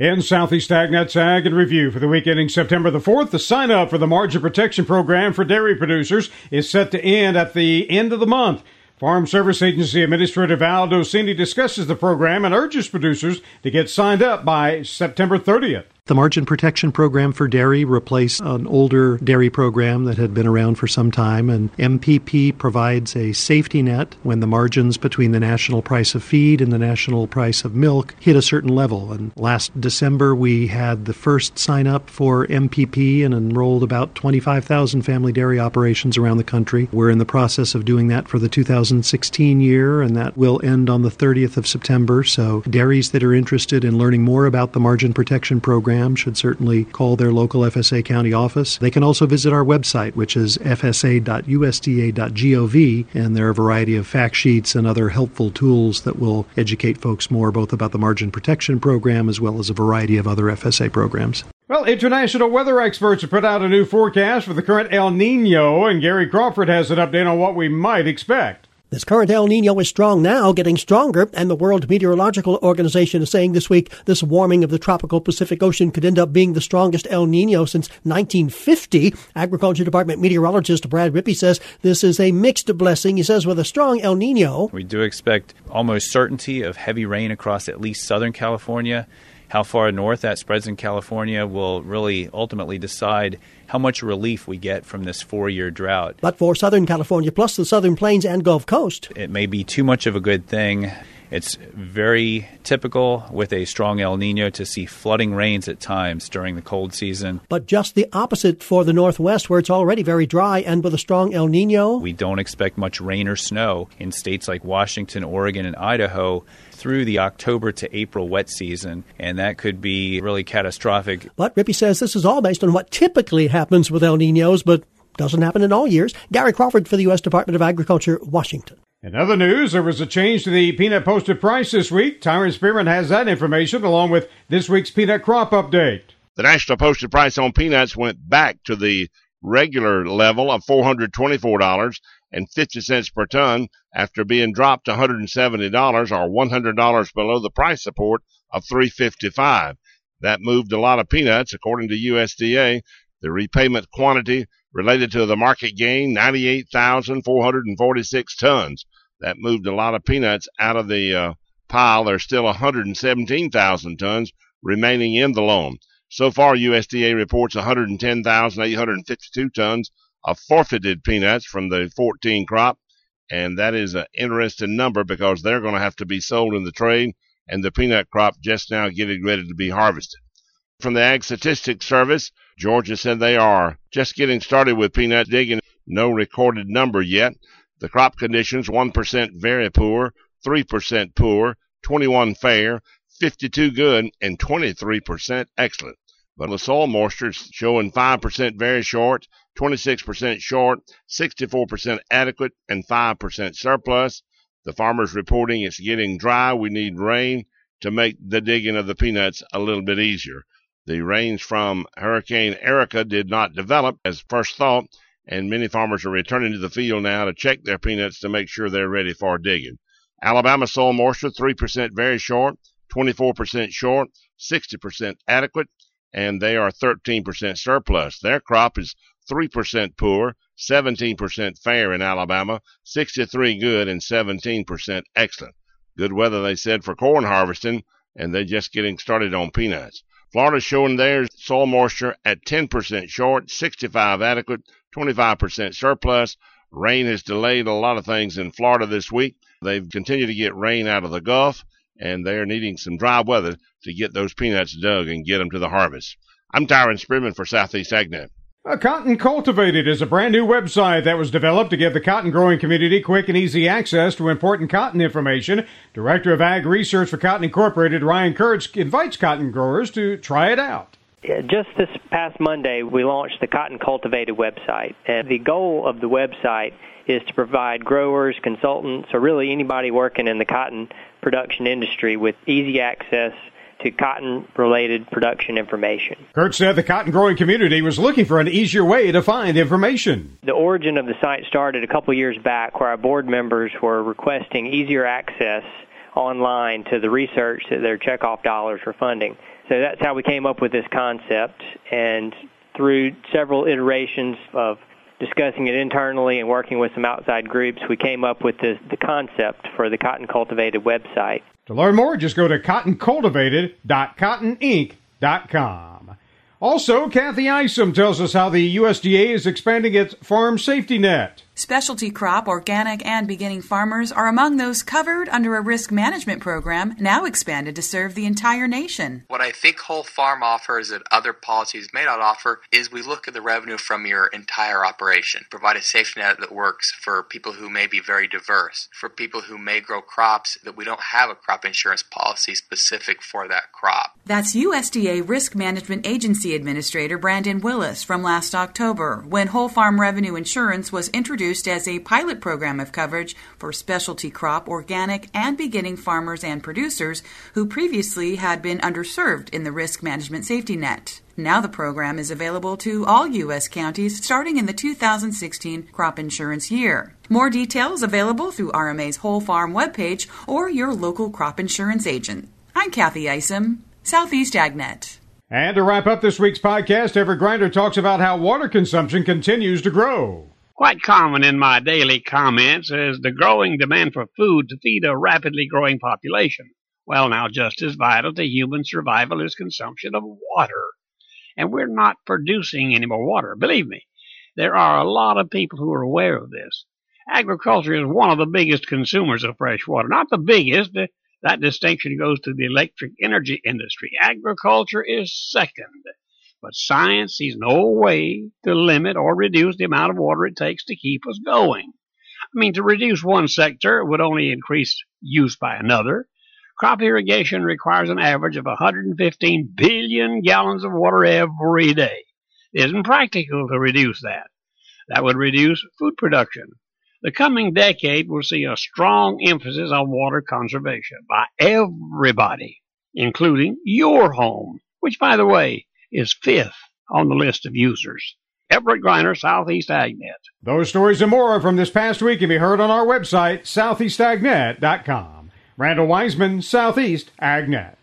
In Southeast AgNet's Ag and Review for the week ending September the 4th, the sign up for the Margin Protection Program for dairy producers is set to end at the end of the month. Farm Service Agency Administrator Val Dolcini discusses the program and urges producers to get signed up by September 30th. The margin protection program for dairy replaced an older dairy program that had been around for some time, and MPP provides a safety net when the margins between the national price of feed and the national price of milk hit a certain level. And last December, we had the first sign up for MPP and enrolled about 25,000 family dairy operations around the country. We're in the process of doing that for the 2016 year, and that will end on the 30th of September. So, dairies that are interested in learning more about the margin protection program program should certainly call their local FSA county office. They can also visit our website, which is fsa.usda.gov, and there are a variety of fact sheets and other helpful tools that will educate folks more both about the margin protection program as well as a variety of other FSA programs. Well, international weather experts have put out a new forecast for the current El Nino, and Gary Crawford has an update on what we might expect. This current El Nino is strong now, getting stronger, and the World Meteorological Organization is saying this week this warming of the tropical Pacific Ocean could end up being the strongest El Nino since 1950. Agriculture Department meteorologist Brad Rippey says this is a mixed blessing. He says with a strong El Nino, we do expect almost certainty of heavy rain across at least Southern California. How far north that spreads in California will really ultimately decide how much relief we get from this four year drought. But for Southern California, plus the Southern Plains and Gulf Coast, it may be too much of a good thing. It's very typical with a strong El Nino to see flooding rains at times during the cold season. But just the opposite for the Northwest, where it's already very dry, and with a strong El Nino. We don't expect much rain or snow in states like Washington, Oregon, and Idaho through the October to April wet season, and that could be really catastrophic. But Rippey says this is all based on what typically happens with El Ninos, but doesn't happen in all years. Gary Crawford for the U.S. Department of Agriculture, Washington. In other news, there was a change to the peanut posted price this week. Tyron Spearman has that information along with this week's peanut crop update. The national posted price on peanuts went back to the regular level of $424 and 50 cents per ton after being dropped to $170 or $100 below the price support of 355. That moved a lot of peanuts according to USDA. The repayment quantity related to the market gain 98,446 tons. That moved a lot of peanuts out of the uh, pile. There's still 117,000 tons remaining in the loan. So far, USDA reports 110,852 tons of forfeited peanuts from the 14 crop. And that is an interesting number because they're going to have to be sold in the trade and the peanut crop just now getting ready to be harvested. From the Ag Statistics Service, Georgia said they are just getting started with peanut digging. No recorded number yet. The crop conditions 1% very poor, 3% poor, 21 fair, 52 good, and 23% excellent. But the soil moisture is showing 5% very short, 26% short, 64% adequate, and 5% surplus. The farmer's reporting it's getting dry. We need rain to make the digging of the peanuts a little bit easier. The rains from Hurricane Erika did not develop as first thought, and many farmers are returning to the field now to check their peanuts to make sure they're ready for digging. Alabama soil moisture 3% very short, 24% short, 60% adequate, and they are 13% surplus. Their crop is 3% poor, 17% fair in Alabama, 63 good, and 17% excellent. Good weather, they said, for corn harvesting, and they're just getting started on peanuts. Florida's showing their soil moisture at 10% short, 65 adequate, 25% surplus. Rain has delayed a lot of things in Florida this week. They've continued to get rain out of the Gulf, and they're needing some dry weather to get those peanuts dug and get them to the harvest. I'm Tyron Spearman for Southeast AgNet. A Cotton Cultivated is a brand new website that was developed to give the cotton growing community quick and easy access to important cotton information. Director of Ag Research for Cotton Incorporated, Ryan Kurtz, invites cotton growers to try it out. Just this past Monday, we launched the Cotton Cultivated website. And the goal of the website is to provide growers, consultants, or really anybody working in the cotton production industry with easy access to cotton related production information. Kurtz said the cotton growing community was looking for an easier way to find information. The origin of the site started a couple years back where our board members were requesting easier access online to the research that their checkoff dollars were funding. So that's how we came up with this concept. And through several iterations of discussing it internally and working with some outside groups, we came up with the, the concept for the Cotton Cultivated website. To learn more, just go to cottoncultivated.cottoninc.com. Also, Kathy Isom tells us how the USDA is expanding its farm safety net. Specialty crop, organic, and beginning farmers are among those covered under a risk management program now expanded to serve the entire nation. What I think Whole Farm offers that other policies may not offer is we look at the revenue from your entire operation, provide a safety net that works for people who may be very diverse, for people who may grow crops that we don't have a crop insurance policy specific for that crop. That's USDA Risk Management Agency Administrator Brandon Willis from last October when Whole Farm Revenue Insurance was introduced introduced as a pilot program of coverage for specialty crop, organic, and beginning farmers and producers who previously had been underserved in the risk management safety net. Now the program is available to all U.S. counties starting in the 2016 crop insurance year. More details available through RMA's Whole Farm webpage or your local crop insurance agent. I'm Kathy Isom, Southeast AgNet. And to wrap up this week's podcast, Everett Griner talks about how water consumption continues to grow. Quite common in my daily comments is the growing demand for food to feed a rapidly growing population. Well, now, just as vital to human survival is consumption of water. And we're not producing any more water. Believe me, there are a lot of people who are aware of this. Agriculture is one of the biggest consumers of fresh water. Not the biggest, uh, that distinction goes to the electric energy industry. Agriculture is second. But science sees no way to limit or reduce the amount of water it takes to keep us going. I mean, to reduce one sector would only increase use by another. Crop irrigation requires an average of 115 billion gallons of water every day. It isn't practical to reduce that. That would reduce food production. The coming decade will see a strong emphasis on water conservation by everybody, including your home, which, by the way, is fifth on the list of users. Everett Griner, Southeast AgNet. Those stories and more from this past week can be heard on our website, southeastagnet.com. Randall Wiseman, Southeast AgNet.